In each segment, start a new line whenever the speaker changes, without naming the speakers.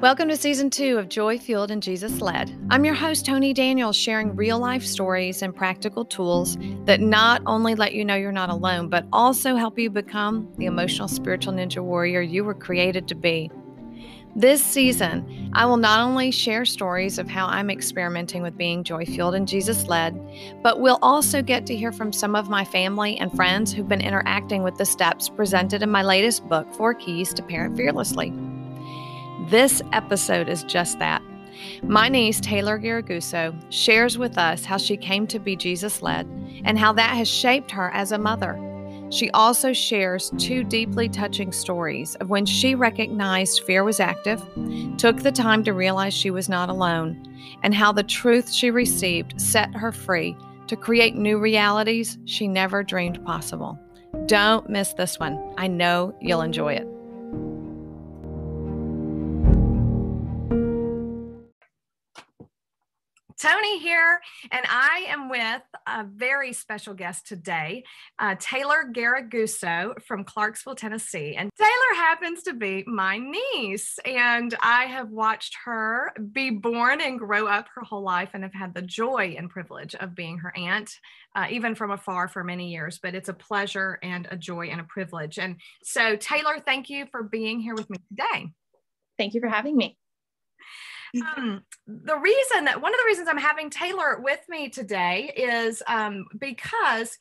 Welcome to season two of Joy Fueled and Jesus Led. I'm your host, Tony Daniels, sharing real life stories and practical tools that not only let you know you're not alone, but also help you become the emotional, spiritual ninja warrior you were created to be. This season, I will not only share stories of how I'm experimenting with being joy fueled and Jesus led, but we'll also get to hear from some of my family and friends who've been interacting with the steps presented in my latest book, Four Keys to Parent Fearlessly. This episode is just that. My niece, Taylor Garaguso, shares with us how she came to be Jesus led and how that has shaped her as a mother. She also shares two deeply touching stories of when she recognized fear was active, took the time to realize she was not alone, and how the truth she received set her free to create new realities she never dreamed possible. Don't miss this one. I know you'll enjoy it. Tony here, and I am with a very special guest today, uh, Taylor Garaguso from Clarksville, Tennessee. And Taylor happens to be my niece, and I have watched her be born and grow up her whole life and have had the joy and privilege of being her aunt, uh, even from afar for many years. But it's a pleasure and a joy and a privilege. And so, Taylor, thank you for being here with me today.
Thank you for having me.
Um, the reason that one of the reasons I'm having Taylor with me today is um, because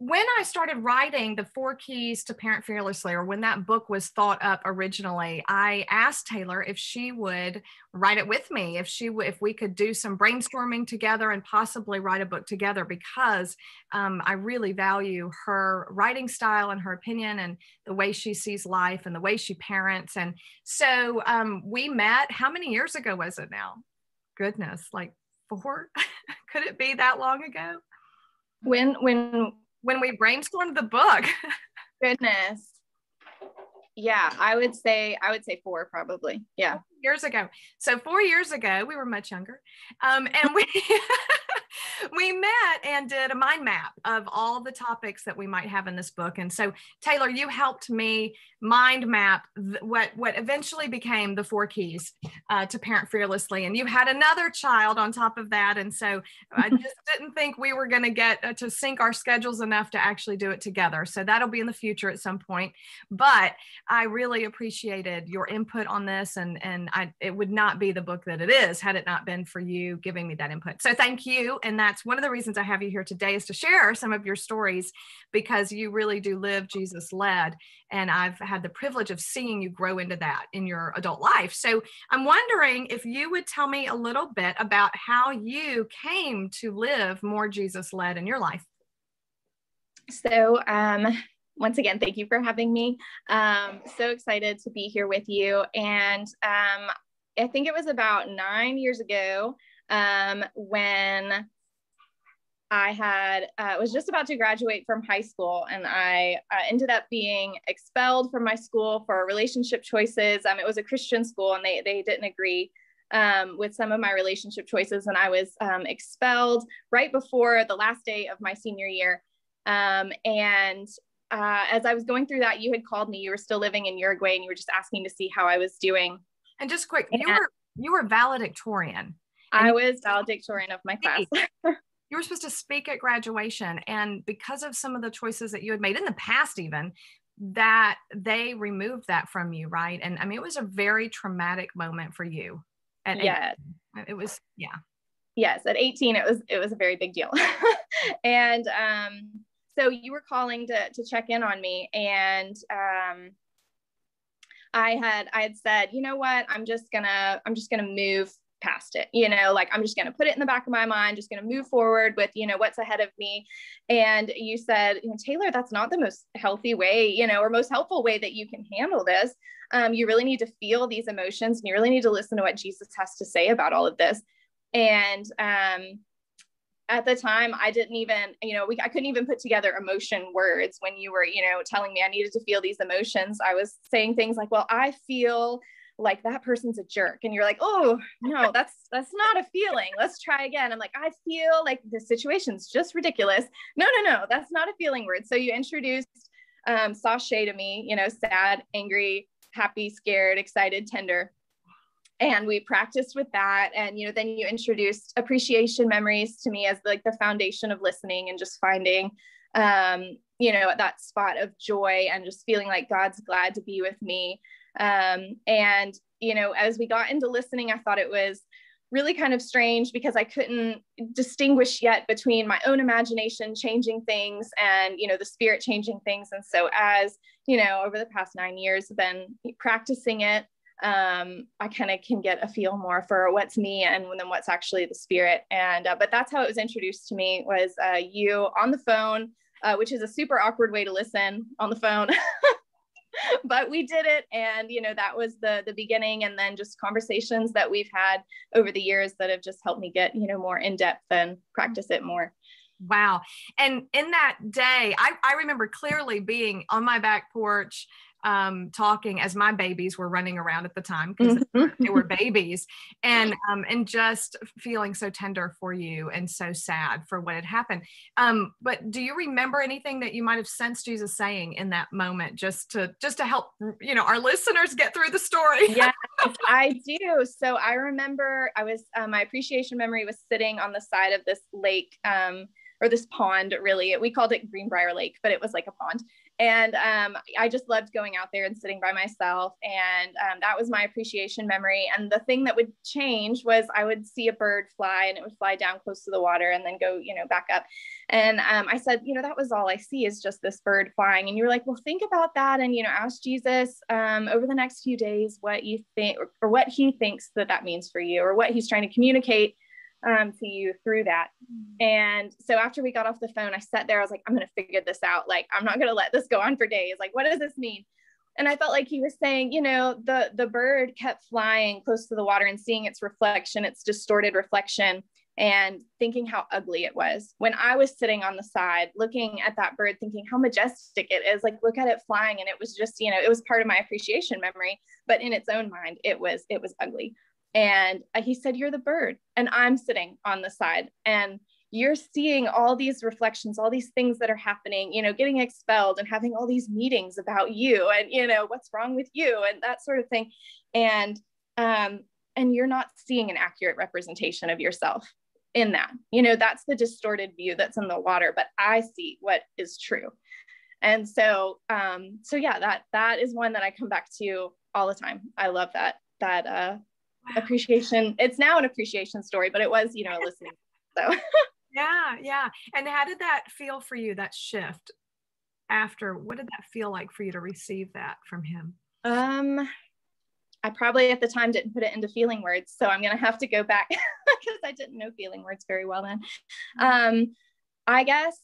when I started writing the four keys to parent fearlessly, or when that book was thought up originally, I asked Taylor if she would write it with me, if she w- if we could do some brainstorming together and possibly write a book together, because um, I really value her writing style and her opinion and the way she sees life and the way she parents. And so um, we met. How many years ago was it now? Goodness, like four? Could it be that long ago?
When when
when we brainstormed the book.
Goodness. Yeah, I would say I would say four probably. Yeah.
Years ago. So four years ago, we were much younger. Um, and we we met and did a mind map of all the topics that we might have in this book. And so, Taylor, you helped me mind map th- what what eventually became the four keys uh, to parent fearlessly. And you had another child on top of that, and so I just didn't think we were going to get uh, to sync our schedules enough to actually do it together. So that'll be in the future at some point. But I really appreciated your input on this, and and I, it would not be the book that it is had it not been for you giving me that input. So thank you, and that's one of the reasons I have you here today is to share some of your stories because you really do live Jesus led. And I've had the privilege of seeing you grow into that in your adult life. So I'm wondering if you would tell me a little bit about how you came to live more Jesus led in your life.
So, um, once again, thank you for having me. Um, so excited to be here with you. And um, I think it was about nine years ago um, when I had uh, was just about to graduate from high school, and I uh, ended up being expelled from my school for relationship choices. Um, it was a Christian school, and they they didn't agree um, with some of my relationship choices, and I was um, expelled right before the last day of my senior year. Um, and uh, as I was going through that, you had called me. You were still living in Uruguay, and you were just asking to see how I was doing.
And just quick, and you were you were valedictorian.
I was valedictorian of my class.
you were supposed to speak at graduation and because of some of the choices that you had made in the past even that they removed that from you right and i mean it was a very traumatic moment for you
and yeah
it was yeah
yes at 18 it was it was a very big deal and um so you were calling to to check in on me and um I had I had said, you know what, I'm just gonna I'm just gonna move past it you know like i'm just to put it in the back of my mind just to move forward with you know what's ahead of me. And you said you know, taylor that's not the most healthy way you know or most helpful way that you can handle this. Um, you really need to feel these emotions and you really need to listen to what jesus has to say about all of this. And um, at the time i didn't even you know we, i couldn't even put together emotion words when you were you know telling me i needed to feel these emotions. I was saying things like well i feel like that person's a jerk. And you're like oh no that's that's not a feeling. Let's try again. I'm like i feel like the situation's just ridiculous. No no no that's not a feeling word. So you introduced um, SASHET to me you know sad angry happy scared excited tender and we practiced with that. And you know then you introduced appreciation memories to me as like the foundation of listening and just finding um you know that spot of joy and just feeling like god's glad to be with me. Um and you know as we got into listening i thought it was really kind of strange because I couldn't distinguish yet between my own imagination changing things and you know the spirit changing things. And so as you know over the past 9 years been practicing it um, I kind of can get a feel more for what's me and then what's actually the spirit. And uh, but that's how it was introduced to me was uh, you on the phone, uh, which is a super awkward way to listen on the phone. but we did it and you know that was the the beginning and then just conversations that we've had over the years that have just helped me get you know more in depth and practice it more
wow and in that day i, I remember clearly being on my back porch um, talking as my babies were running around at the time because mm-hmm. they were babies and um, and just feeling so tender for you and so sad for what had happened. Um, but do you remember anything that you might have sensed jesus saying in that moment just to just to help you know our listeners get through the story?
Yes i do. So i remember i was uh, my appreciation memory was sitting on the side of this lake um, or this pond really. We called it greenbrier lake but it was like a pond and um, i just loved going out there and sitting by myself. And um, that was my appreciation memory. And the thing that would change was i would see a bird fly and it would fly down close to the water and then go you know back up. And um, i said you know that was all i see is just this bird flying. And you were like well think about that and you know ask jesus um, over the next few days what you think or, or what he thinks that that means for you or what he's trying to communicate um, to you through that. Mm-hmm. And so after we got off the phone, I sat there, I was like, I'm going to figure this out. Like, I'm not going to let this go on for days. Like, what does this mean? And I felt like he was saying, you know, the, the bird kept flying close to the water and seeing its reflection, its distorted reflection and thinking how ugly it was. When I was sitting on the side looking at that bird, thinking how majestic it is, like look at it flying. And it was just, you know, it was part of my appreciation memory, but in its own mind, it was, it was ugly. And he said, You're the bird. And I'm sitting on the side. And you're seeing all these reflections, all these things that are happening, you know, getting expelled and having all these meetings about you and, you know, what's wrong with you and that sort of thing. And, um, and you're not seeing an accurate representation of yourself in that. You know, that's the distorted view that's in the water, but I see what is true. And so, um, so yeah, that, that is one that I come back to all the time. I love that, that, uh, appreciation. It's now an appreciation story, but it was, you know, listening. So
yeah, yeah. And how did that feel for you, that shift after? What did that feel like for you to receive that from him?
Um, I probably at the time didn't put it into feeling words. So I'm gonna have to go back because I didn't know feeling words very well then. Mm-hmm. Um, I guess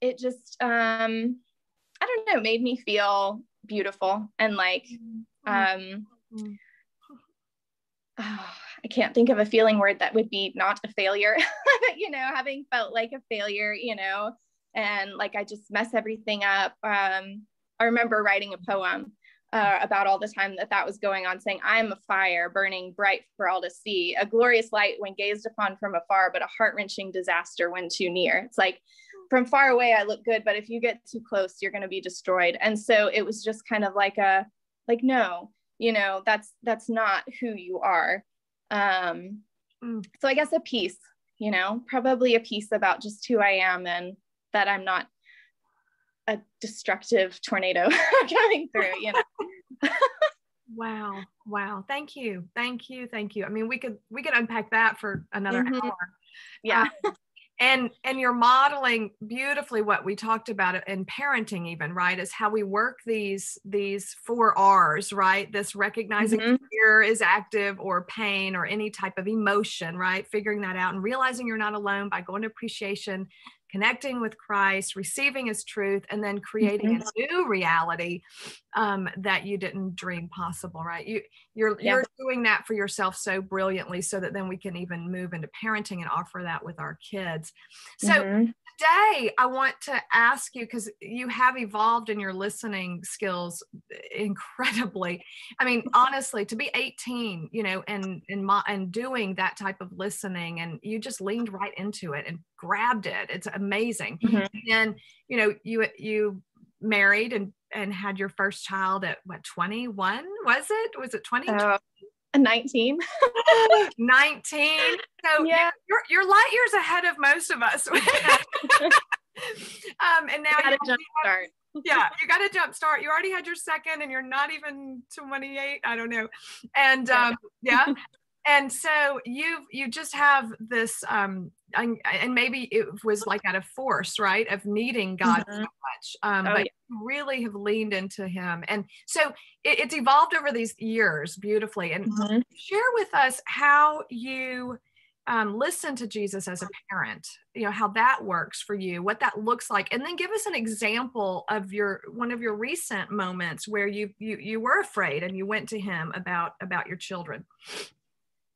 it just um I don't know, made me feel beautiful and like mm-hmm. um mm-hmm oh, I can't think of a feeling word that would be not a failure. you know, having felt like a failure, you know, and like I just mess everything up. Um, I remember writing a poem uh, about all the time that that was going on, saying, I am a fire burning bright for all to see, a glorious light when gazed upon from afar, but a heart wrenching disaster when too near. It's like from far away, I look good, but if you get too close, you're going to be destroyed. And so it was just kind of like a, like, no, you know that's that's not who you are. Um mm. so i guess a peace you know probably a peace about just who i am and that i'm not a destructive tornado coming through you know.
Wow wow. Thank you. Thank you. Thank you. I mean we could we could unpack that for another mm-hmm. hour.
Yeah.
Um, and and you're modeling beautifully what we talked about in parenting even right is how we work these these four r's right? This recognizing mm-hmm. fear is active or pain or any type of emotion right? Figuring that out and realizing you're not alone by going to appreciation connecting with Christ, receiving His truth, and then creating mm-hmm. a new reality um, that you didn't dream possible. Right? You you're yeah. you're doing that for yourself so brilliantly, so that then we can even move into parenting and offer that with our kids. So. Mm-hmm. Today, I want to ask you because you have evolved in your listening skills incredibly. I mean, honestly, to be 18, you know, and and and doing that type of listening, and you just leaned right into it and grabbed it. It's amazing. Mm-hmm. And you know, you you married and and had your first child at what 21 was it was it 20 uh,
19.
19. So yeah. you're, you're light years ahead of most of us. um, and now you got jump start. yeah, you got to jump start. You already had your second and you're not even 28. I don't know. And um, yeah. And so you you just have this um and, and, maybe it was like out of force right of needing god mm-hmm. so much um oh, but yeah. you really have leaned into him and so it, it's evolved over these years beautifully and mm-hmm. share with us how you um, listen to jesus as a parent you know how that works for you what that looks like and then give us an example of your one of your recent moments where you you you were afraid and you went to him about about your children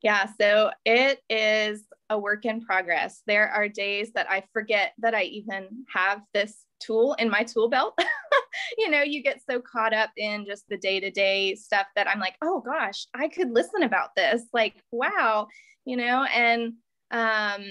yeah, so it is a work in progress. There are days that I forget that I even have this tool in my tool belt. you know, you get so caught up in just the day to day stuff that I'm like, oh gosh, I could listen about this. Like, wow, you know, and, um,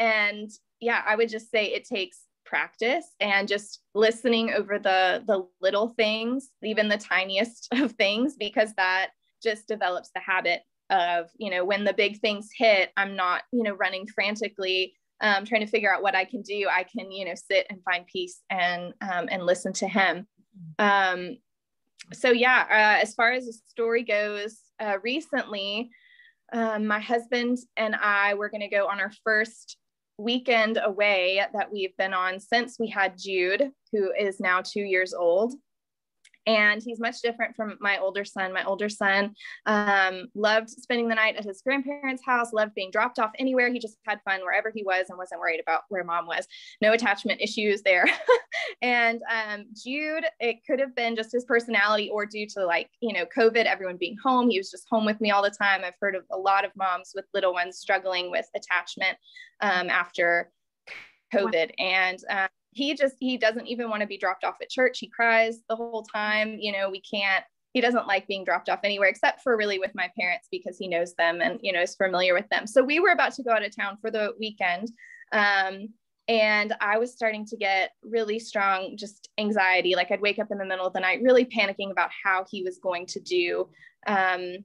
and yeah, I would just say it takes practice and just listening over the the little things even the tiniest of things because that just develops the habit of you know when the big things hit i'm not you know running frantically um, trying to figure out what i can do. I can you know sit and find peace and um, and listen to him. Um, so yeah uh, as far as the story goes uh, recently um, my husband and i were going to go on our first weekend away that we've been on since we had jude who is now two years old and he's much different from my older son. My older son um, loved spending the night at his grandparents' house, loved being dropped off anywhere. He just had fun wherever he was and wasn't worried about where mom was. No attachment issues there. and um, Jude, it could have been just his personality or due to like, you know, COVID, everyone being home. He was just home with me all the time. I've heard of a lot of moms with little ones struggling with attachment um, after COVID. And um, he just he doesn't even want to be dropped off at church. He cries the whole time you know we can't he doesn't like being dropped off anywhere except for really with my parents because he knows them and you know is familiar with them. So we were about to go out of town for the weekend um, and i was starting to get really strong just anxiety. Like i'd wake up in the middle of the night really panicking about how he was going to do um,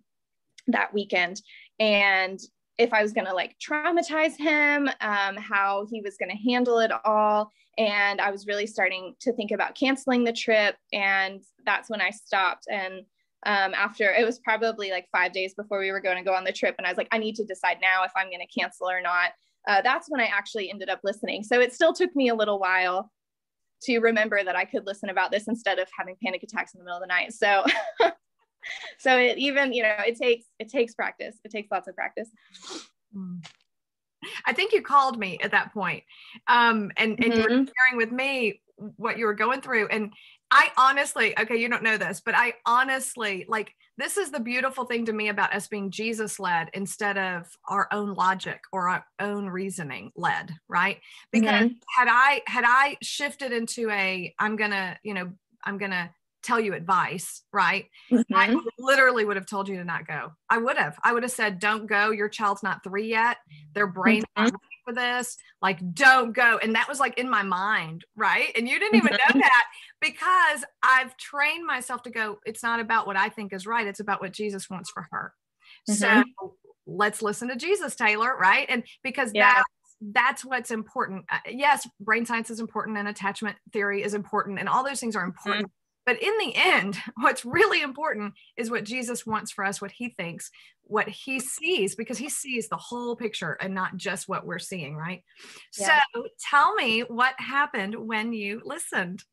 that weekend. And if I was going to like traumatize him, um, how he was going to handle it all. And I was really starting to think about canceling the trip. And that's when I stopped. And um, after it was probably like five days before we were going to go on the trip. And I was like, I need to decide now if I'm going to cancel or not. Uh, that's when I actually ended up listening. So it still took me a little while to remember that I could listen about this instead of having panic attacks in the middle of the night. So so it even you know it takes it takes practice it takes lots of practice
i think you called me at that point um and and mm-hmm. you were mm-hmm. sharing with me what you were going through and i honestly okay you don't know this but i honestly like this is the beautiful thing to me about us being jesus led instead of our own logic or our own reasoning led right because mm-hmm. had i had i shifted into a i'm gonna you know i'm gonna tell you advice, right? Mm-hmm. I literally would have told you to not go. I would have. I would have said, don't go. Your child's not three yet. Their brain mm-hmm. for this. Like, don't go. And that was like in my mind, right? And you didn't even know mm-hmm. that because I've trained myself to go, it's not about what I think is right. It's about what Jesus wants for her. Mm-hmm. So let's listen to Jesus, Taylor, right? And because yeah. that that's what's important. Uh, yes, brain science is important and attachment theory is important and all those things are important. But in the end, what's really important is what Jesus wants for us, what he thinks, what he sees, because he sees the whole picture and not just what we're seeing, right? Yeah. So tell me what happened when you listened.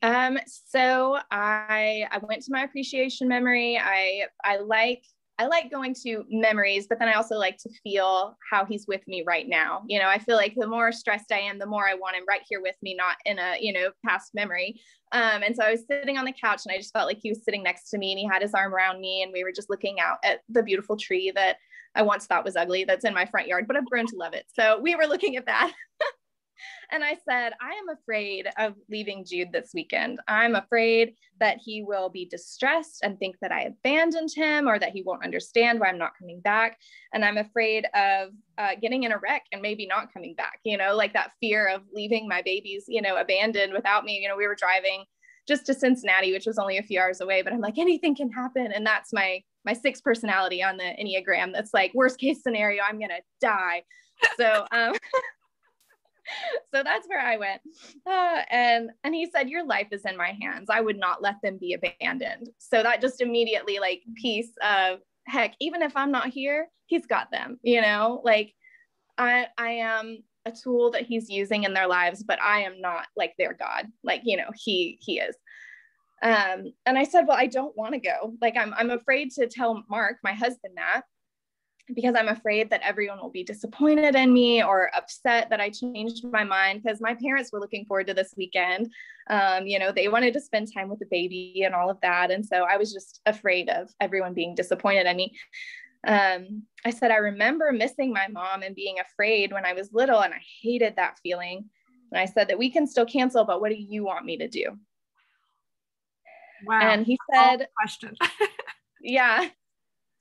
Um, so I I went to my appreciation memory. I I like I like going to memories, but then I also like to feel how he's with me right now. You know, I feel like the more stressed I am, the more I want him right here with me, not in a, you know, past memory. Um, and so I was sitting on the couch and I just felt like he was sitting next to me and he had his arm around me and we were just looking out at the beautiful tree that I once thought was ugly that's in my front yard, but I've grown to love it. So we were looking at that. And I said, I am afraid of leaving Jude this weekend. I'm afraid that he will be distressed and think that I abandoned him or that he won't understand why I'm not coming back. And I'm afraid of uh, getting in a wreck and maybe not coming back, you know, like that fear of leaving my babies, you know, abandoned without me. You know, we were driving just to Cincinnati, which was only a few hours away, but I'm like, anything can happen. And that's my my sixth personality on the Enneagram that's like worst case scenario, I'm gonna die. So um so that's where I went. Uh, and and he said, Your life is in my hands. I would not let them be abandoned. So that just immediately like piece of heck, even if I'm not here, he's got them, you know, like I I am a tool that he's using in their lives, but I am not like their God. Like, you know, he he is. Um, and I said, Well, I don't want to go. Like I'm I'm afraid to tell Mark, my husband, that because I'm afraid that everyone will be disappointed in me or upset that I changed my mind because my parents were looking forward to this weekend. Um, you know, they wanted to spend time with the baby and all of that. And so I was just afraid of everyone being disappointed in me. Um, I said, I remember missing my mom and being afraid when I was little, and I hated that feeling. And I said that we can still cancel, but what do you want me to do?
Wow.
And he said,
question.
yeah.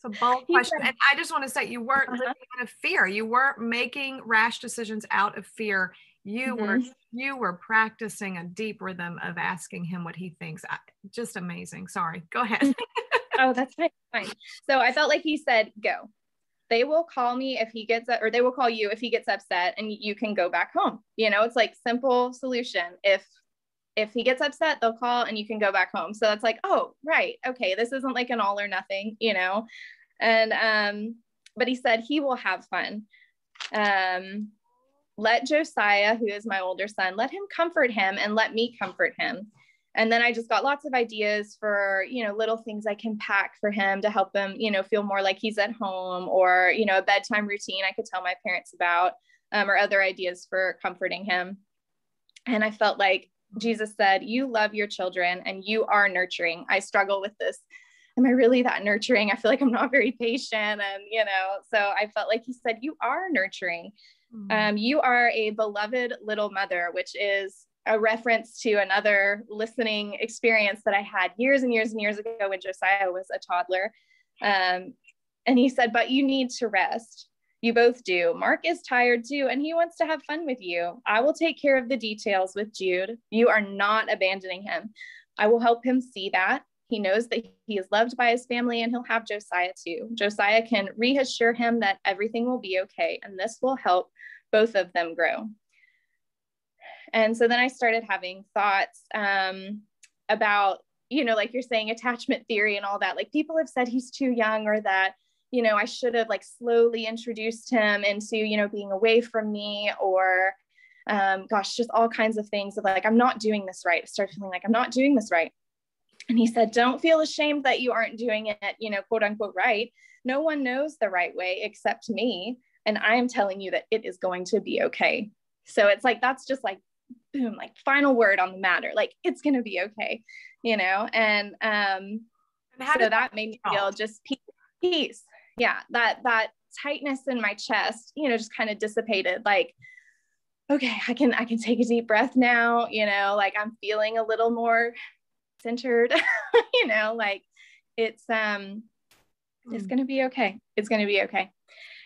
It's a bold question. and I just want to say you weren't uh-huh. living out of fear. You weren't making rash decisions out of fear. You mm-hmm. were you were practicing a deep rhythm of asking him what he thinks. Just amazing. Sorry. Go ahead.
oh, that's fine. fine. So I felt like he said, go. They will call me if he gets or they will call you if he gets upset and you can go back home. You know, it's like simple solution. If if he gets upset, they'll call and you can go back home. So that's like, oh, right. Okay. This isn't like an all or nothing, you know? And, um, but he said he will have fun. Um, let Josiah, who is my older son, let him comfort him and let me comfort him. And then I just got lots of ideas for, you know, little things I can pack for him to help him, you know, feel more like he's at home or, you know, a bedtime routine I could tell my parents about um, or other ideas for comforting him. And I felt like Jesus said, You love your children and you are nurturing. I struggle with this. Am I really that nurturing? I feel like I'm not very patient. And, you know, so I felt like he said, You are nurturing. Mm-hmm. Um, you are a beloved little mother, which is a reference to another listening experience that I had years and years and years ago when Josiah was a toddler. Um, and he said, But you need to rest. You both do. Mark is tired too, and he wants to have fun with you. I will take care of the details with Jude. You are not abandoning him. I will help him see that. He knows that he is loved by his family and he'll have Josiah too. Josiah can reassure him that everything will be okay, and this will help both of them grow. And so then I started having thoughts um, about, you know, like you're saying, attachment theory and all that. Like people have said he's too young or that you know, I should have like slowly introduced him into, you know, being away from me or, um, gosh, just all kinds of things of like, I'm not doing this right. I started feeling like I'm not doing this right. And he said, Don't feel ashamed that you aren't doing it, you know, quote unquote, right. No one knows the right way except me. And I am telling you that it is going to be okay. So it's like, that's just like, boom, like final word on the matter. Like, it's going to be okay, you know? And, um, and so that made me feel just peace yeah that that tightness in my chest you know just kind of dissipated like okay i can i can take a deep breath now you know like i'm feeling a little more centered you know like it's um it's hmm. gonna be okay it's gonna be okay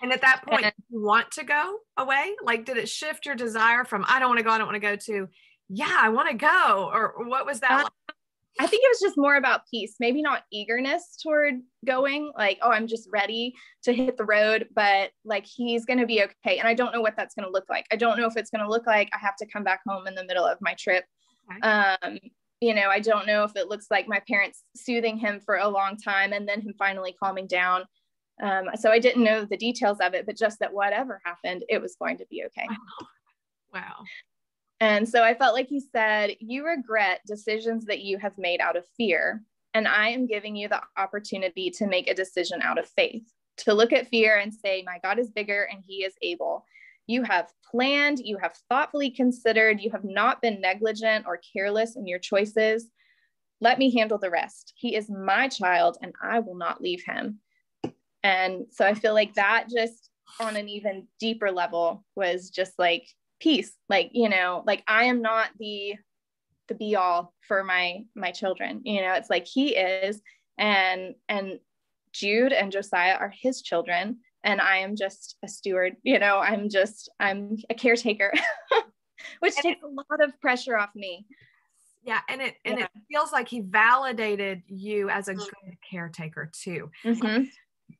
and at that point you want to go away like did it shift your desire from i don't want to go i don't want to go to yeah i want to go or what was that uh, like?
I think it was just more about peace, maybe not eagerness toward going, like, oh, I'm just ready to hit the road, but like he's going to be okay. And I don't know what that's going to look like. I don't know if it's going to look like I have to come back home in the middle of my trip. Okay. Um, you know, I don't know if it looks like my parents soothing him for a long time and then him finally calming down. Um, so I didn't know the details of it, but just that whatever happened, it was going to be okay.
Wow. wow.
And so I felt like he said, You regret decisions that you have made out of fear. And I am giving you the opportunity to make a decision out of faith, to look at fear and say, My God is bigger and he is able. You have planned, you have thoughtfully considered, you have not been negligent or careless in your choices. Let me handle the rest. He is my child and I will not leave him. And so I feel like that just on an even deeper level was just like peace like you know like i am not the the be all for my my children you know it's like he is and and jude and josiah are his children and i am just a steward you know i'm just i'm a caretaker which takes a lot of pressure off me
Yeah, and it and yeah. it feels like he validated you as a good caretaker too. Mm-hmm.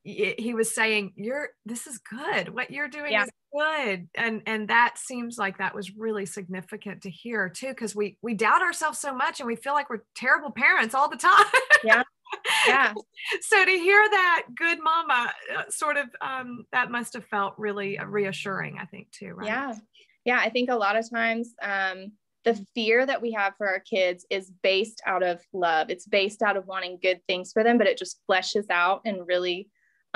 He was saying, "You're this is good. What you're doing yeah. is good," and and that seems like that was really significant to hear too, because we we doubt ourselves so much and we feel like we're terrible parents all the time.
Yeah, yeah.
so to hear that good mama, uh, sort of, um, that must have felt really reassuring. I think too. Right?
Yeah, yeah. I think a lot of times. Um, the fear that we have for our kids is based out of love. It's based out of wanting good things for them, but it just fleshes out and really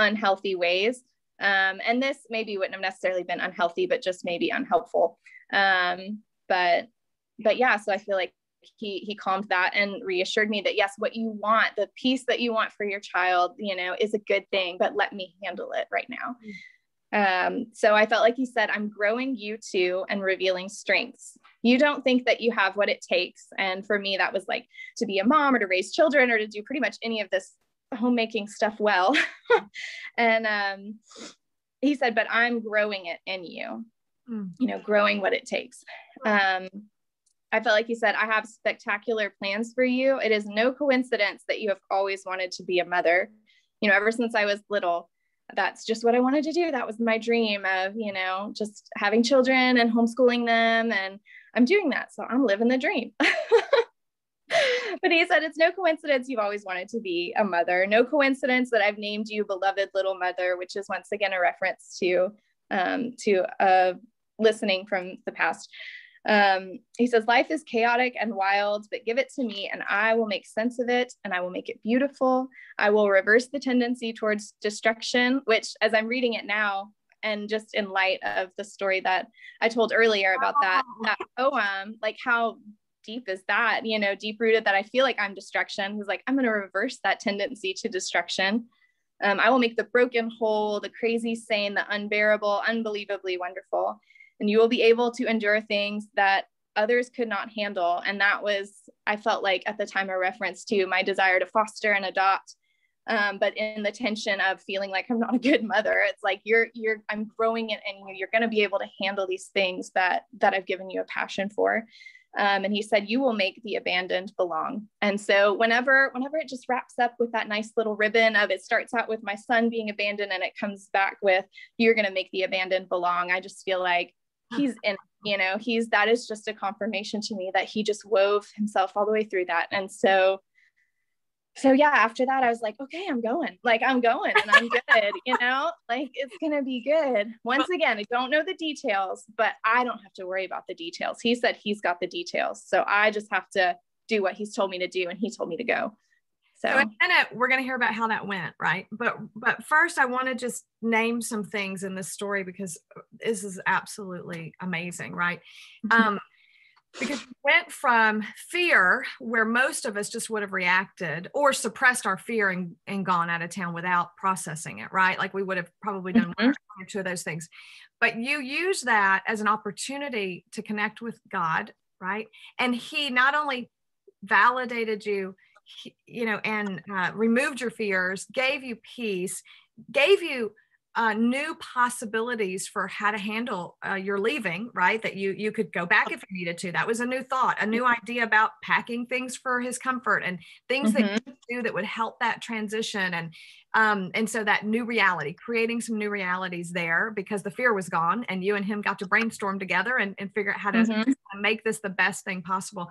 unhealthy ways. Um, and this maybe wouldn't have necessarily been unhealthy, but just maybe unhelpful. Um, but but yeah, so I feel like he he calmed that and reassured me that yes, what you want, the peace that you want for your child, you know, is a good thing, but let me handle it right now. Um, so I felt like he said, I'm growing you too and revealing strengths. You don't think that you have what it takes. And for me, that was like to be a mom or to raise children or to do pretty much any of this homemaking stuff well. and um, he said, but I'm growing it in you, mm. you know, growing what it takes. Um, I felt like he said, I have spectacular plans for you. It is no coincidence that you have always wanted to be a mother. You know, ever since I was little, that's just what I wanted to do. That was my dream of, you know, just having children and homeschooling them. And I'm doing that. So I'm living the dream. but he said, it's no coincidence you've always wanted to be a mother. No coincidence that I've named you beloved little mother, which is once again a reference to um, to uh, listening from the past. Um, he says, Life is chaotic and wild, but give it to me and I will make sense of it and I will make it beautiful. I will reverse the tendency towards destruction, which, as I'm reading it now, and just in light of the story that I told earlier about that, that poem, like how deep is that, you know, deep rooted that I feel like I'm destruction. He's like, I'm going to reverse that tendency to destruction. Um, I will make the broken whole, the crazy sane, the unbearable, unbelievably wonderful and you will be able to endure things that others could not handle. And that was, I felt like at the time, a reference to my desire to foster and adopt. Um, but in the tension of feeling like I'm not a good mother, it's like you're you're I'm growing it you. You're going to be able to handle these things that that I've given you a passion for. Um, and he said, "You will make the abandoned belong." And so, whenever whenever it just wraps up with that nice little ribbon of it starts out with my son being abandoned, and it comes back with "You're going to make the abandoned belong," I just feel like he's in you know he's that is just a confirmation to me that he just wove himself all the way through that and so so yeah after that i was like okay i'm going like i'm going and i'm good you know like it's gonna be good once again i don't know the details but i don't have to worry about the details he said he's got the details so i just have to do what he's told me to do and he told me to go so, so
in a minute, we're going to hear about how that went, right? But but first, I want to just name some things in this story because this is absolutely amazing, right? Mm-hmm. Um, because we went from fear, where most of us just would have reacted or suppressed our fear and, and gone out of town without processing it, right? Like we would have probably done mm-hmm. one or two of those things. But you use that as an opportunity to connect with God, right? And He not only validated you you know, and uh, removed your fears, gave you peace, gave you uh, new possibilities for how to handle uh, your leaving right that you you could go back if you needed to that was a new thought a new idea about packing things for his comfort and things mm-hmm. that you could do that would help that transition and um, and so that new reality creating some new realities there because the fear was gone and you and him got to brainstorm together and, and figure out how to mm-hmm. make this the best thing possible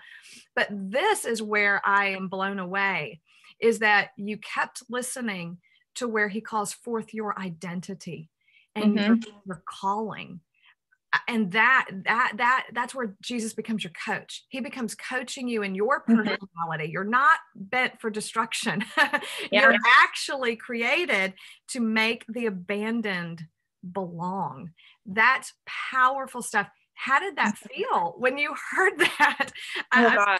but this is where i am blown away is that you kept listening to where he calls forth your identity and mm-hmm. your, your calling and that that that that's where jesus becomes your coach he becomes coaching you in your mm-hmm. personality mm-hmm. you're not bent for destruction yeah. you're actually created to make the abandoned belong that's powerful stuff how did that feel when you heard that
oh,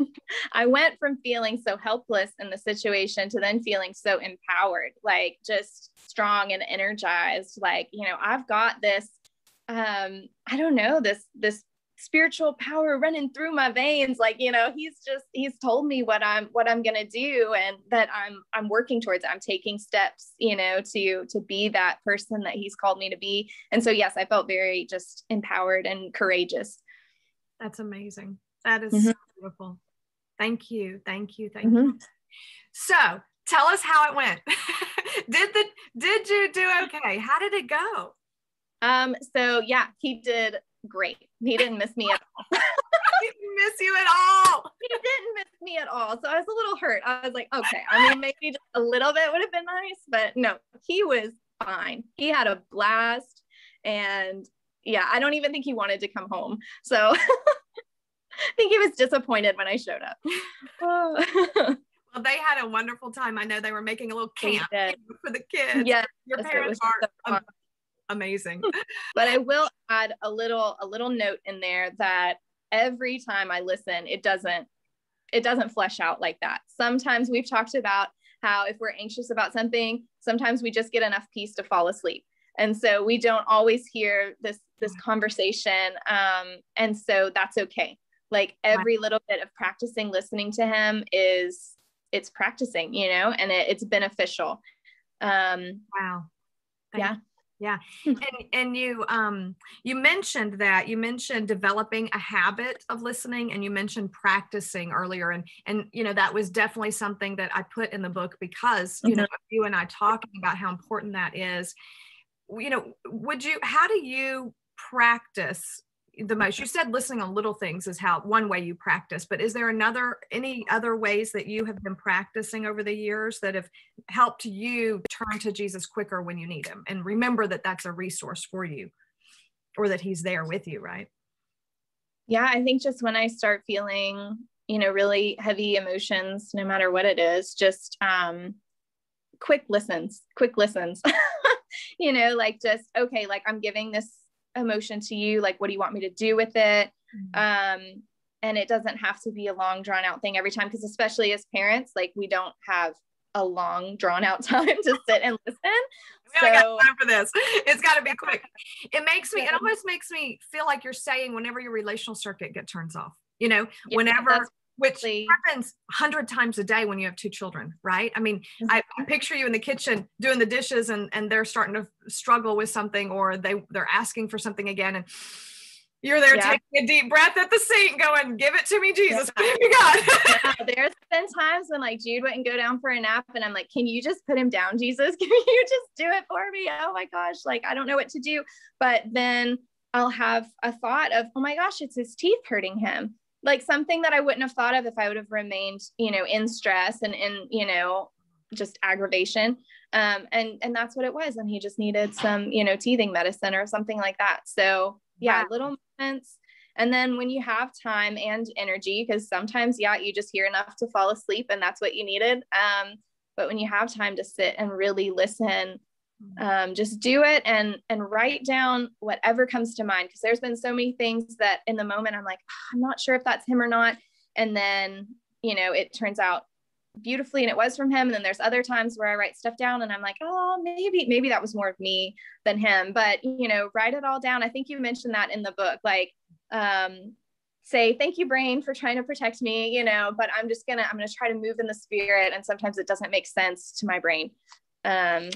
I went from feeling so helpless in the situation to then feeling so empowered, like just strong and energized. Like, you know, I've got this, um, I don't know, this, this spiritual power running through my veins like you know he's just he's told me what i'm what i'm going to do and that i'm i'm working towards i'm taking steps you know to to be that person that he's called me to be and so yes i felt very just empowered and courageous
that's amazing that is mm-hmm. so beautiful Thank you. Thank you. Thank mm-hmm. you. So tell us how it went. did the did you do okay? How did it go?
Um, so yeah, he did great. He didn't miss me at all.
he didn't miss you at all.
He didn't miss me at all. So I was a little hurt. I was like, okay, I mean, maybe just a little bit would have been nice, but no, he was fine. He had a blast. And yeah, I don't even think he wanted to come home. So I think he was disappointed when I showed up.
well, they had a wonderful time. I know they were making a little camp for the kids.
Yeah,
your parents are so amazing.
but I will add a little a little note in there that every time I listen, it doesn't it doesn't flesh out like that. Sometimes we've talked about how if we're anxious about something, sometimes we just get enough peace to fall asleep. And so we don't always hear this this conversation. Um, and so that's okay. Like every little bit of practicing listening to him is it's practicing, you know, and it, it's beneficial. Um,
wow.
Yeah
yeah and and you um you mentioned that you mentioned developing a habit of listening and you mentioned practicing earlier and and you know that was definitely something that i put in the book because you mm-hmm. know you and i talking about how important that is you know would you how do you practice the most you said listening on little things is how one way you practice but is there another any other ways that you have been practicing over the years that have helped you turn to jesus quicker when you need him and remember that that's a resource for you or that he's there with you right?
Yeah i think just when i start feeling you know really heavy emotions no matter what it is just um quick listens quick listens. You know like just okay like i'm giving this emotion to you like what do you want me to do with it? Mm-hmm. um and it doesn't have to be a long drawn out thing every time because especially as parents like we don't have a long drawn out time to sit and listen.
We so, got time for this. It's got to be quick. It makes me it almost makes me feel like you're saying whenever your relational circuit get turns off you know yeah, whenever which happens a hundred times a day when you have two children, right? I mean, mm-hmm. I, I, picture you in the kitchen doing the dishes and, and they're starting to struggle with something or they, they're asking for something again. And you're there yeah. taking a deep breath at the sink going, give it to me, Jesus. Yeah. you got?
yeah, there's been times when like Jude wouldn't go down for a nap and I'm like, can you just put him down, Jesus? Can you just do it for me? Oh my gosh. Like, I don't know what to do. But then I'll have a thought of, oh my gosh, it's his teeth hurting him like something that I wouldn't have thought of if I would have remained, you know, in stress and in, you know, just aggravation. Um, and and that's what it was. And he just needed some, you know, teething medicine or something like that. So yeah, wow. little moments. And then when you have time and energy, because sometimes, yeah, you just hear enough to fall asleep and that's what you needed. Um, but when you have time to sit and really listen um, just do it and and write down whatever comes to mind because there's been so many things that in the moment i'm like oh, i'm not sure if that's him or not. And then you know it turns out beautifully and it was from him. And then there's other times where i write stuff down and i'm like oh maybe maybe that was more of me than him. But you know write it all down. I think you mentioned that in the book like um say thank you brain for trying to protect me you know but i'm just gonna i'm gonna try to move in the spirit and sometimes it doesn't make sense to my brain. Um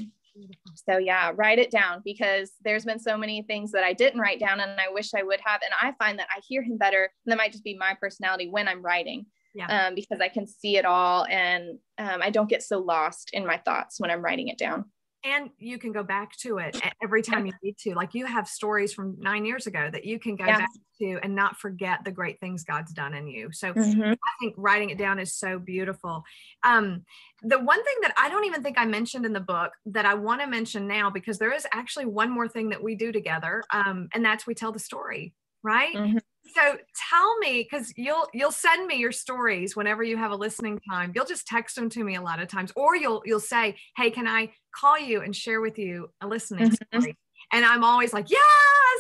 so yeah, write it down because there's been so many things that I didn't write down and I wish I would have. And I find that I hear him better. And that might just be my personality when I'm writing. Yeah. Um, because I can see it all and um, I don't get so lost in my thoughts when I'm writing it down
and you can go back to it every time you need to like you have stories from nine years ago that you can go yeah. back to and not forget the great things god's done in you so mm-hmm. i think writing it down is so beautiful um, the one thing that i don't even think i mentioned in the book that i want to mention now because there is actually one more thing that we do together um, and that's we tell the story right mm-hmm. So tell me, because you'll you'll send me your stories whenever you have a listening time. You'll just text them to me a lot of times, or you'll you'll say, "Hey, can I call you and share with you a listening mm-hmm. story?" And I'm always like, "Yes!"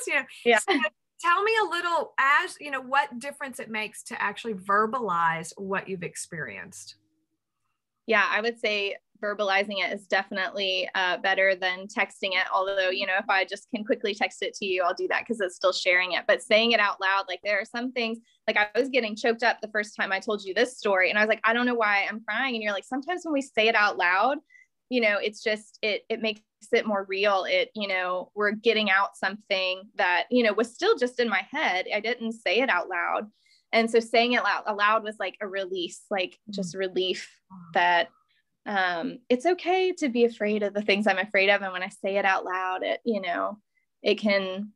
You know.
Yeah. So
tell me a little, as you know, what difference it makes to actually verbalize what you've experienced.
Yeah, I would say verbalizing it is definitely uh, better than texting it. Although, you know, if I just can quickly text it to you, I'll do that because it's still sharing it. But saying it out loud, like there are some things, like I was getting choked up the first time I told you this story. And I was like, I don't know why I'm crying. And you're like, sometimes when we say it out loud, you know, it's just, it, it makes it more real. It, you know, we're getting out something that, you know, was still just in my head. I didn't say it out loud. and so saying it out loud aloud was like a release like mm. just relief that um it's okay to be afraid of the things i'm afraid of and when i say it out loud it you know it can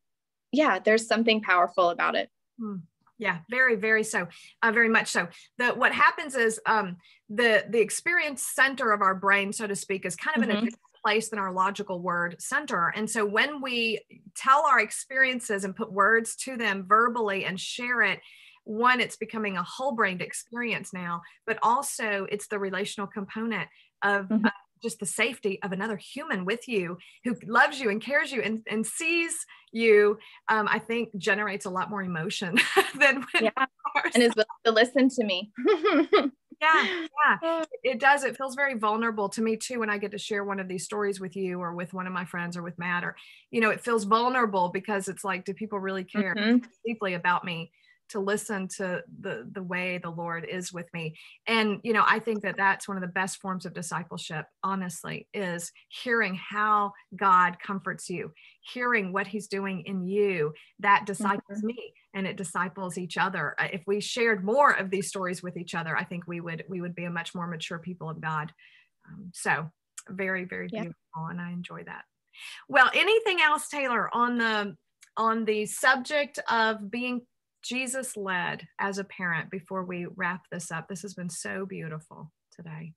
yeah there's something powerful about it
mm. yeah very very so uh, very much so the what happens is um the the experience center of our brain so to speak is kind of mm-hmm. in a different place than our logical word center. And so when we tell our experiences and put words to them verbally and share it, one, it's becoming a whole brained experience now, but also it's the relational component of mm-hmm. uh, just the safety of another human with you who loves you and cares you and, and sees you, um, I think generates a lot more emotion than when
yeah. and is willing to listen to me.
yeah yeah it does it feels very vulnerable to me too when i get to share one of these stories with you or with one of my friends or with matt or you know it feels vulnerable because it's like do people really care mm-hmm. deeply about me to listen to the the way the lord is with me and you know i think that that's one of the best forms of discipleship honestly is hearing how god comforts you hearing what he's doing in you that disciples mm-hmm. me and it disciples each other if we shared more of these stories with each other i think we would we would be a much more mature people of god um, so very very beautiful yeah. and i enjoy that well anything else taylor on the on the subject of being jesus led as a parent before we wrap this up this has been so beautiful today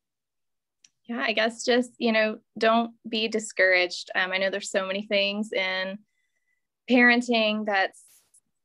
yeah i guess just you know don't be discouraged um, i know there's so many things in parenting that's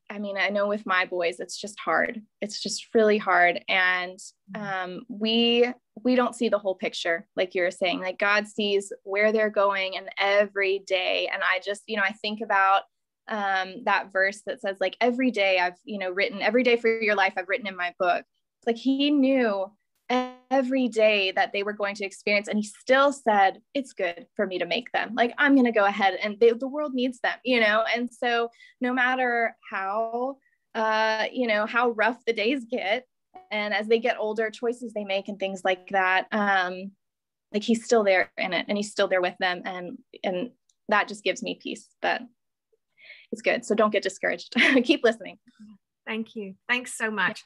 I mean, I know with my boys, it's just hard. It's just really hard. And mm-hmm. um, we we don't see the whole picture, like you were saying. Like God sees where they're going and every day. And I just, you know, I think about um, that verse that says, like, every day I've, you know, written every day for your life I've written in my book. It's like He knew every day that they were going to experience and he still said it's good for me to make them like i'm going to go ahead and they, the world needs them you know and so no matter how uh you know how rough the days get and as they get older choices they make and things like that um like he's still there in it and he's still there with them and and that just gives me peace that it's good so don't get discouraged keep listening
thank you thanks so much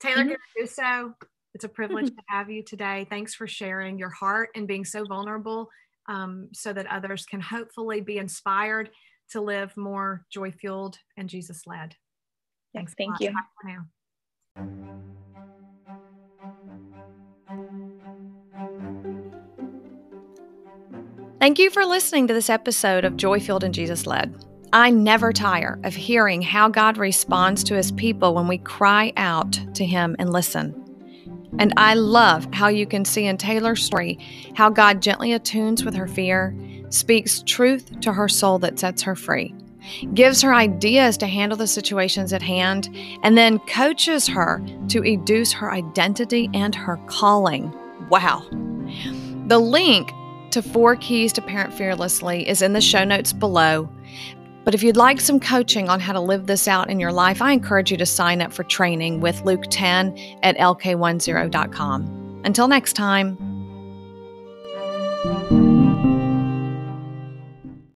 taylor mm-hmm. so it's a privilege to have you today. Thanks for sharing your heart and being so vulnerable um, so that others can hopefully be inspired to live more joy fueled and Jesus led.
Thanks. Thank you. now.
Thank you for listening to this episode of Joy Fueled and Jesus Led. I never tire of hearing how God responds to his people when we cry out to him and listen. And I love how you can see in Taylor's story how God gently attunes with her fear, speaks truth to her soul that sets her free, gives her ideas to handle the situations at hand, and then coaches her to educe her identity and her calling. Wow. The link to Four Keys to Parent Fearlessly is in the show notes below. But if you'd like some coaching on how to live this out in your life, I encourage you to sign up for training with Luke 10 at lk10.com. Until next time.